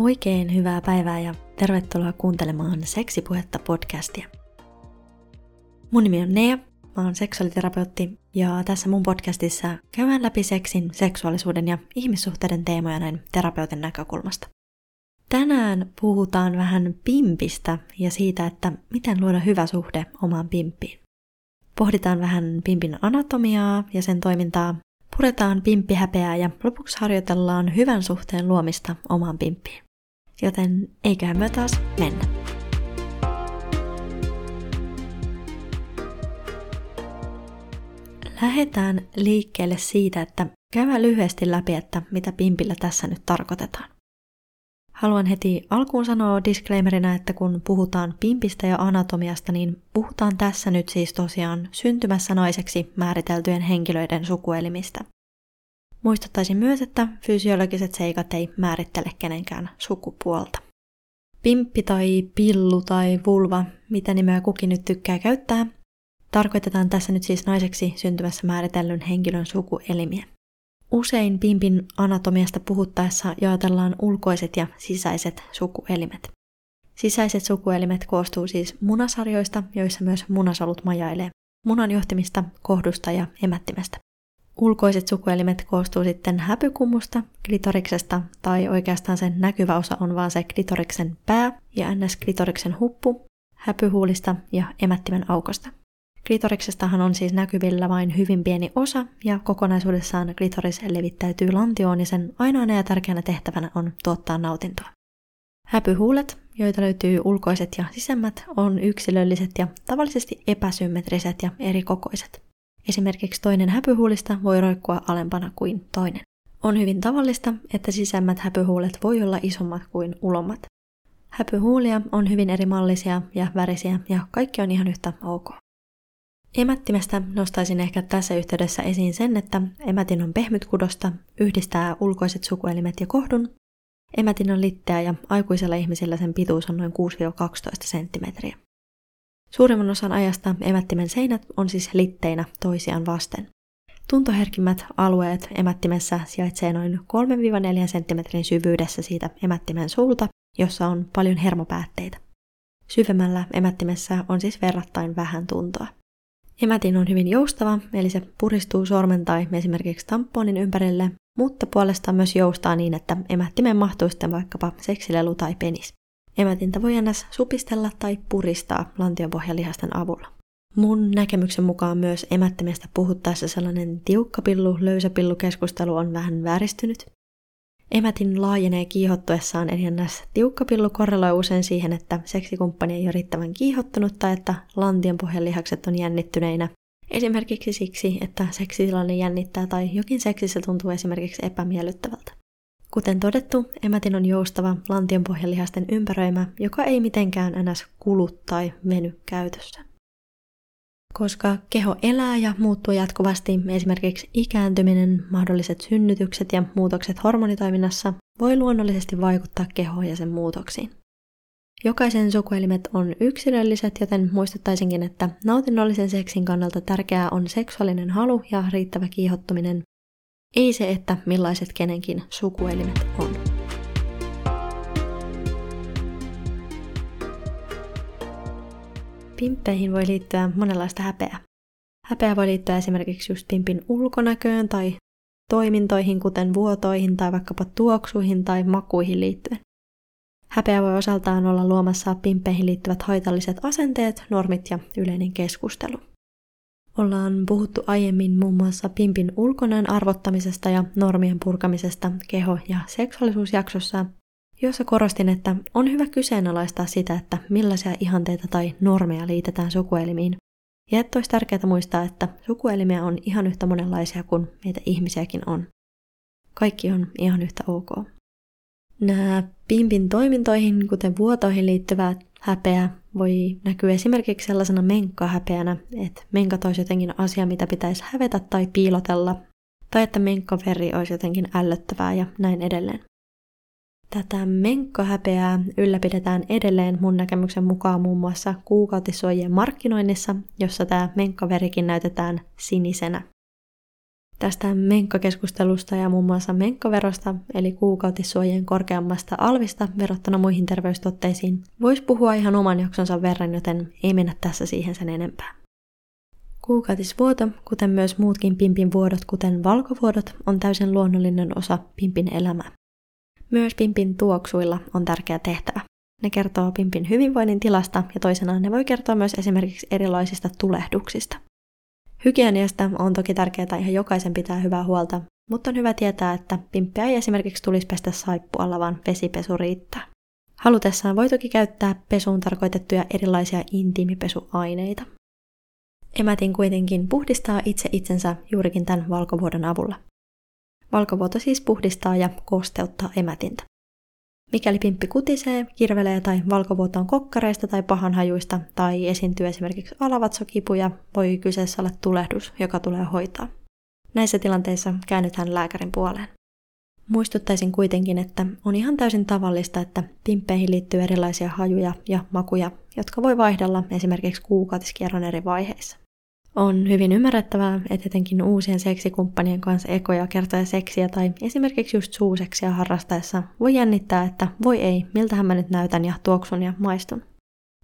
Oikein hyvää päivää ja tervetuloa kuuntelemaan Seksipuhetta podcastia. Mun nimi on Nea, mä oon seksuaaliterapeutti ja tässä mun podcastissa käydään läpi seksin, seksuaalisuuden ja ihmissuhteiden teemoja näin terapeutin näkökulmasta. Tänään puhutaan vähän pimpistä ja siitä, että miten luoda hyvä suhde omaan pimppiin. Pohditaan vähän pimpin anatomiaa ja sen toimintaa, puretaan pimppihäpeää ja lopuksi harjoitellaan hyvän suhteen luomista omaan pimppiin. Joten eiköhän me taas mennä. Lähdetään liikkeelle siitä, että käydään lyhyesti läpi, että mitä pimpillä tässä nyt tarkoitetaan. Haluan heti alkuun sanoa disclaimerina, että kun puhutaan pimpistä ja anatomiasta, niin puhutaan tässä nyt siis tosiaan syntymässä naiseksi määriteltyjen henkilöiden sukuelimistä. Muistuttaisin myös, että fysiologiset seikat ei määrittele kenenkään sukupuolta. Pimppi tai pillu tai vulva, mitä nimeä kukin nyt tykkää käyttää, tarkoitetaan tässä nyt siis naiseksi syntymässä määritellyn henkilön sukuelimiä. Usein pimpin anatomiasta puhuttaessa jaotellaan ulkoiset ja sisäiset sukuelimet. Sisäiset sukuelimet koostuu siis munasarjoista, joissa myös munasolut majailee, munan johtimista, kohdusta ja emättimestä. Ulkoiset sukuelimet koostuu sitten häpykummusta, klitoriksesta tai oikeastaan sen näkyvä osa on vaan se klitoriksen pää ja ns. klitoriksen huppu, häpyhuulista ja emättimen aukosta. Klitoriksestahan on siis näkyvillä vain hyvin pieni osa ja kokonaisuudessaan klitoris levittäytyy lantioon ja sen ainoana ja tärkeänä tehtävänä on tuottaa nautintoa. Häpyhuulet, joita löytyy ulkoiset ja sisemmät, on yksilölliset ja tavallisesti epäsymmetriset ja eri kokoiset. Esimerkiksi toinen häpyhuulista voi roikkua alempana kuin toinen. On hyvin tavallista, että sisemmät häpyhuulet voi olla isommat kuin ulommat. Häpyhuulia on hyvin eri mallisia ja värisiä ja kaikki on ihan yhtä ok. Emättimestä nostaisin ehkä tässä yhteydessä esiin sen, että emätin on pehmytkudosta, yhdistää ulkoiset sukuelimet ja kohdun. Emätin on litteä ja aikuisella ihmisellä sen pituus on noin 6-12 cm. Suurimman osan ajasta emättimen seinät on siis litteinä toisiaan vasten. Tuntoherkimmät alueet emättimessä sijaitsee noin 3-4 cm syvyydessä siitä emättimen suulta, jossa on paljon hermopäätteitä. Syvemmällä emättimessä on siis verrattain vähän tuntoa. Emätin on hyvin joustava, eli se puristuu sormen tai esimerkiksi tamponin ympärille, mutta puolestaan myös joustaa niin, että emättimen mahtuu sitten vaikkapa seksilelu tai penis. Emätintä voi ennäs supistella tai puristaa lantiopohjalihasten avulla. Mun näkemyksen mukaan myös emättimestä puhuttaessa sellainen tiukkapillu, löysäpillu keskustelu on vähän vääristynyt. Emätin laajenee kiihottuessaan, eli ennäs tiukkapillu korreloi usein siihen, että seksikumppani ei ole riittävän kiihottunut tai että lantion pohjalihakset on jännittyneinä. Esimerkiksi siksi, että seksitilanne jännittää tai jokin seksissä tuntuu esimerkiksi epämiellyttävältä. Kuten todettu, emätin on joustava lantionpohjalihasten ympäröimä, joka ei mitenkään enää kulu tai veny käytössä. Koska keho elää ja muuttuu jatkuvasti, esimerkiksi ikääntyminen, mahdolliset synnytykset ja muutokset hormonitoiminnassa voi luonnollisesti vaikuttaa kehoon ja sen muutoksiin. Jokaisen sukuelimet on yksilölliset, joten muistuttaisinkin, että nautinnollisen seksin kannalta tärkeää on seksuaalinen halu ja riittävä kiihottuminen, ei se, että millaiset kenenkin sukuelimet on. Pimppeihin voi liittyä monenlaista häpeää. Häpeä voi liittyä esimerkiksi just pimpin ulkonäköön tai toimintoihin, kuten vuotoihin tai vaikkapa tuoksuihin tai makuihin liittyen. Häpeä voi osaltaan olla luomassa pimppeihin liittyvät haitalliset asenteet, normit ja yleinen keskustelu. Ollaan puhuttu aiemmin muun muassa pimpin ulkonäön arvottamisesta ja normien purkamisesta keho- ja seksuaalisuusjaksossa, jossa korostin, että on hyvä kyseenalaistaa sitä, että millaisia ihanteita tai normeja liitetään sukuelimiin. Ja että olisi tärkeää muistaa, että sukuelimiä on ihan yhtä monenlaisia kuin meitä ihmisiäkin on. Kaikki on ihan yhtä ok. Nämä pimpin toimintoihin, kuten vuotoihin liittyvät häpeä voi näkyä esimerkiksi sellaisena menkkahäpeänä, että menkat olisi jotenkin asia, mitä pitäisi hävetä tai piilotella, tai että menkkaveri olisi jotenkin ällöttävää ja näin edelleen. Tätä menkkahäpeää ylläpidetään edelleen mun näkemyksen mukaan muun muassa kuukautissuojien markkinoinnissa, jossa tämä menkkaverikin näytetään sinisenä. Tästä menkkakeskustelusta ja muun muassa menkkaverosta, eli kuukautissuojien korkeammasta alvista verrattuna muihin terveystotteisiin, voisi puhua ihan oman jaksonsa verran, joten ei mennä tässä siihen sen enempää. Kuukautisvuoto, kuten myös muutkin pimpin vuodot, kuten valkovuodot, on täysin luonnollinen osa pimpin elämää. Myös pimpin tuoksuilla on tärkeä tehtävä. Ne kertoo pimpin hyvinvoinnin tilasta ja toisenaan ne voi kertoa myös esimerkiksi erilaisista tulehduksista. Hygieniasta on toki tärkeää ihan jokaisen pitää hyvää huolta, mutta on hyvä tietää, että pimppiä ei esimerkiksi tulisi pestä saippualla, vaan vesipesu riittää. Halutessaan voi toki käyttää pesuun tarkoitettuja erilaisia intiimipesuaineita. Emätin kuitenkin puhdistaa itse itsensä juurikin tämän valkovuodon avulla. Valkovuoto siis puhdistaa ja kosteuttaa emätintä. Mikäli pimppi kutisee, kirvelee tai valkovuoto on kokkareista tai pahanhajuista tai esiintyy esimerkiksi alavatsokipuja, voi kyseessä olla tulehdus, joka tulee hoitaa. Näissä tilanteissa käännytään lääkärin puoleen. Muistuttaisin kuitenkin, että on ihan täysin tavallista, että pimppeihin liittyy erilaisia hajuja ja makuja, jotka voi vaihdella esimerkiksi kuukautiskierron eri vaiheissa. On hyvin ymmärrettävää, että etenkin uusien seksikumppanien kanssa ekoja kertoja seksiä tai esimerkiksi just suuseksia harrastaessa voi jännittää, että voi ei, miltähän mä nyt näytän ja tuoksun ja maistun.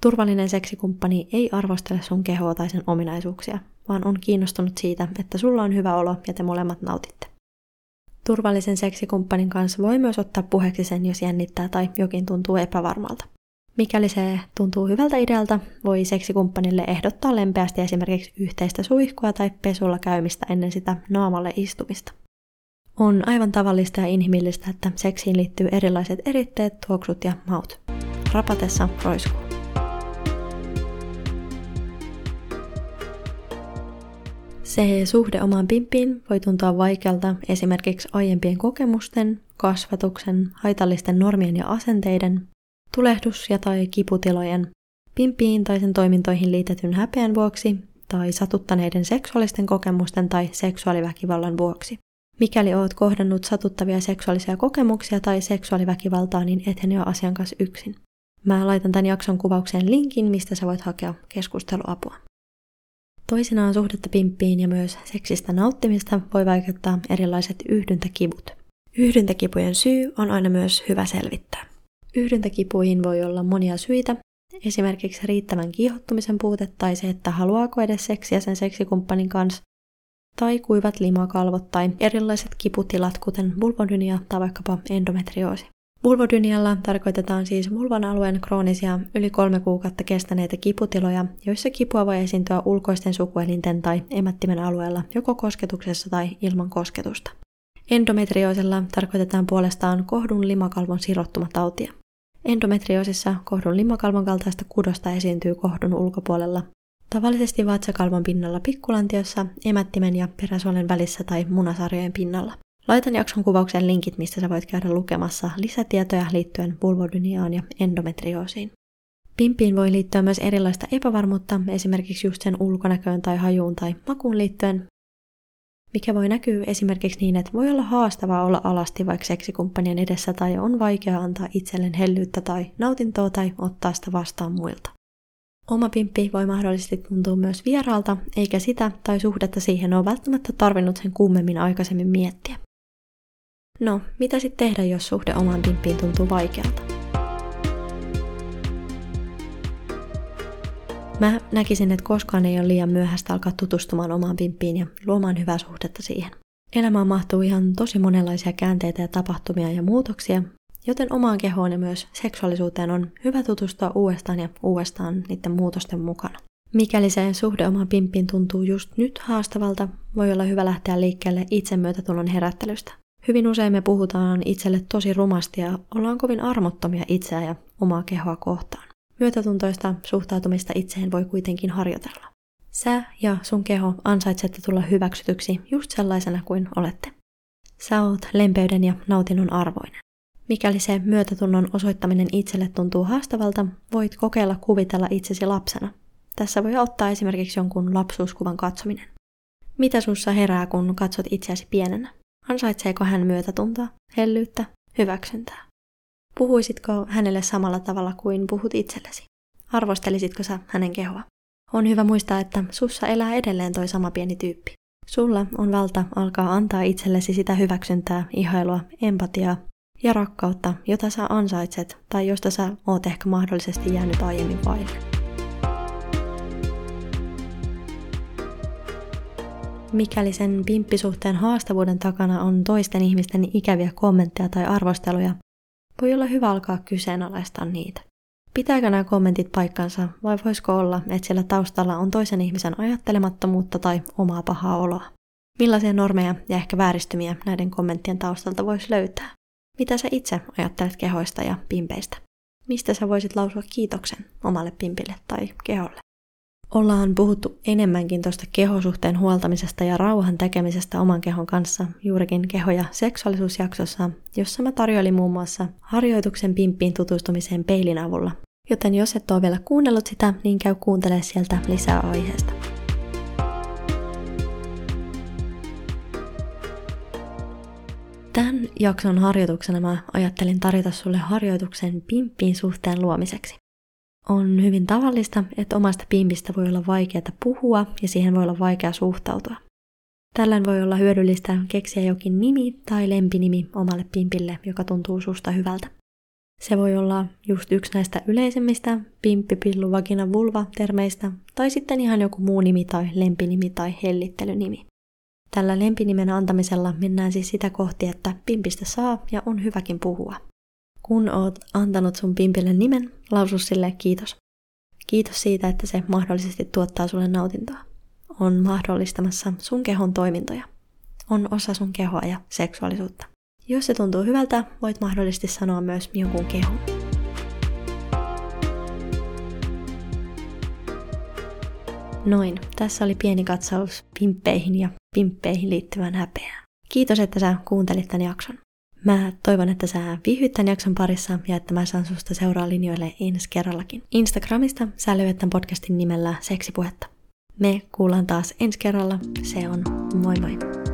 Turvallinen seksikumppani ei arvostele sun kehoa tai sen ominaisuuksia, vaan on kiinnostunut siitä, että sulla on hyvä olo ja te molemmat nautitte. Turvallisen seksikumppanin kanssa voi myös ottaa puheeksi sen, jos jännittää tai jokin tuntuu epävarmalta. Mikäli se tuntuu hyvältä idealta, voi seksikumppanille ehdottaa lempeästi esimerkiksi yhteistä suihkua tai pesulla käymistä ennen sitä naamalle istumista. On aivan tavallista ja inhimillistä, että seksiin liittyy erilaiset eritteet, tuoksut ja maut. Rapatessa roiskuu. Se suhde omaan pimppiin voi tuntua vaikealta esimerkiksi aiempien kokemusten, kasvatuksen, haitallisten normien ja asenteiden, tulehdus- ja tai kiputilojen, pimppiin tai sen toimintoihin liitetyn häpeän vuoksi tai satuttaneiden seksuaalisten kokemusten tai seksuaaliväkivallan vuoksi. Mikäli oot kohdannut satuttavia seksuaalisia kokemuksia tai seksuaaliväkivaltaa, niin et ole asian kanssa yksin. Mä laitan tämän jakson kuvaukseen linkin, mistä sä voit hakea keskusteluapua. Toisinaan suhdetta pimppiin ja myös seksistä nauttimista voi vaikuttaa erilaiset yhdyntäkivut. Yhdyntäkipujen syy on aina myös hyvä selvittää. Yhdyntäkipuihin voi olla monia syitä, esimerkiksi riittävän kiihottumisen puute tai se, että haluaako edes seksiä sen seksikumppanin kanssa, tai kuivat limakalvot tai erilaiset kiputilat, kuten vulvodynia tai vaikkapa endometrioosi. Vulvodynialla tarkoitetaan siis vulvan alueen kroonisia yli kolme kuukautta kestäneitä kiputiloja, joissa kipua voi esiintyä ulkoisten sukuelinten tai emättimen alueella joko kosketuksessa tai ilman kosketusta. Endometrioosilla tarkoitetaan puolestaan kohdun limakalvon sirottumatautia. Endometrioosissa kohdun limakalvon kaltaista kudosta esiintyy kohdun ulkopuolella, tavallisesti vatsakalvon pinnalla pikkulantiossa, emättimen ja peräsuolen välissä tai munasarjojen pinnalla. Laitan jakson kuvauksen linkit, mistä sä voit käydä lukemassa lisätietoja liittyen vulvodyniaan ja endometrioosiin. Pimpiin voi liittyä myös erilaista epävarmuutta, esimerkiksi just sen ulkonäköön tai hajuun tai makuun liittyen, mikä voi näkyä esimerkiksi niin, että voi olla haastavaa olla alasti vaikka seksikumppanien edessä tai on vaikea antaa itselleen hellyyttä tai nautintoa tai ottaa sitä vastaan muilta. Oma pimppi voi mahdollisesti tuntua myös vieraalta, eikä sitä tai suhdetta siihen ole välttämättä tarvinnut sen kummemmin aikaisemmin miettiä. No, mitä sitten tehdä, jos suhde omaan pimppiin tuntuu vaikealta? Mä näkisin, että koskaan ei ole liian myöhäistä alkaa tutustumaan omaan pimppiin ja luomaan hyvää suhdetta siihen. Elämään mahtuu ihan tosi monenlaisia käänteitä ja tapahtumia ja muutoksia, joten omaan kehoon ja myös seksuaalisuuteen on hyvä tutustua uudestaan ja uudestaan niiden muutosten mukana. Mikäli se suhde omaan pimppiin tuntuu just nyt haastavalta, voi olla hyvä lähteä liikkeelle itsemyötätunnon herättelystä. Hyvin usein me puhutaan itselle tosi rumasti ja ollaan kovin armottomia itseä ja omaa kehoa kohtaan. Myötätuntoista suhtautumista itseen voi kuitenkin harjoitella. Sä ja sun keho ansaitsette tulla hyväksytyksi just sellaisena kuin olette. Sä oot lempeyden ja nautinnon arvoinen. Mikäli se myötätunnon osoittaminen itselle tuntuu haastavalta, voit kokeilla kuvitella itsesi lapsena. Tässä voi auttaa esimerkiksi jonkun lapsuuskuvan katsominen. Mitä sussa herää, kun katsot itseäsi pienenä? Ansaitseeko hän myötätuntoa, hellyyttä, hyväksyntää? Puhuisitko hänelle samalla tavalla kuin puhut itsellesi? Arvostelisitko sä hänen kehoa? On hyvä muistaa, että sussa elää edelleen toi sama pieni tyyppi. Sulla on valta alkaa antaa itsellesi sitä hyväksyntää, ihailua, empatiaa ja rakkautta, jota sä ansaitset tai josta sä oot ehkä mahdollisesti jäänyt aiemmin vaille. Mikäli sen pimppisuhteen haastavuuden takana on toisten ihmisten ikäviä kommentteja tai arvosteluja, voi olla hyvä alkaa kyseenalaistaa niitä. Pitääkö nämä kommentit paikkansa vai voisiko olla, että siellä taustalla on toisen ihmisen ajattelemattomuutta tai omaa pahaa oloa? Millaisia normeja ja ehkä vääristymiä näiden kommenttien taustalta voisi löytää? Mitä sä itse ajattelet kehoista ja pimpeistä? Mistä sä voisit lausua kiitoksen omalle pimpille tai keholle? Ollaan puhuttu enemmänkin tuosta kehosuhteen huoltamisesta ja rauhan tekemisestä oman kehon kanssa juurikin keho- ja seksuaalisuusjaksossa, jossa mä tarjoilin muun muassa harjoituksen pimppiin tutustumiseen peilin avulla. Joten jos et ole vielä kuunnellut sitä, niin käy kuuntelemaan sieltä lisää aiheesta. Tämän jakson harjoituksena mä ajattelin tarjota sulle harjoituksen pimppiin suhteen luomiseksi. On hyvin tavallista, että omasta pimpistä voi olla vaikeaa puhua ja siihen voi olla vaikea suhtautua. Tällöin voi olla hyödyllistä keksiä jokin nimi tai lempinimi omalle pimpille, joka tuntuu susta hyvältä. Se voi olla just yksi näistä yleisemmistä pimppi, pillu, vagina, vulva termeistä, tai sitten ihan joku muu nimi tai lempinimi tai hellittelynimi. Tällä lempinimen antamisella mennään siis sitä kohti, että pimpistä saa ja on hyväkin puhua. Kun oot antanut sun pimpille nimen, lausu sille kiitos. Kiitos siitä, että se mahdollisesti tuottaa sulle nautintoa. On mahdollistamassa sun kehon toimintoja. On osa sun kehoa ja seksuaalisuutta. Jos se tuntuu hyvältä, voit mahdollisesti sanoa myös jonkun kehon. Noin, tässä oli pieni katsaus pimppeihin ja pimppeihin liittyvään häpeään. Kiitos, että sä kuuntelit tämän jakson. Mä toivon, että sä viihdyt tämän jakson parissa ja että mä saan susta seuraa linjoille ensi kerrallakin. Instagramista sä löydät tämän podcastin nimellä Seksipuhetta. Me kuullaan taas ensi kerralla. Se on moi moi!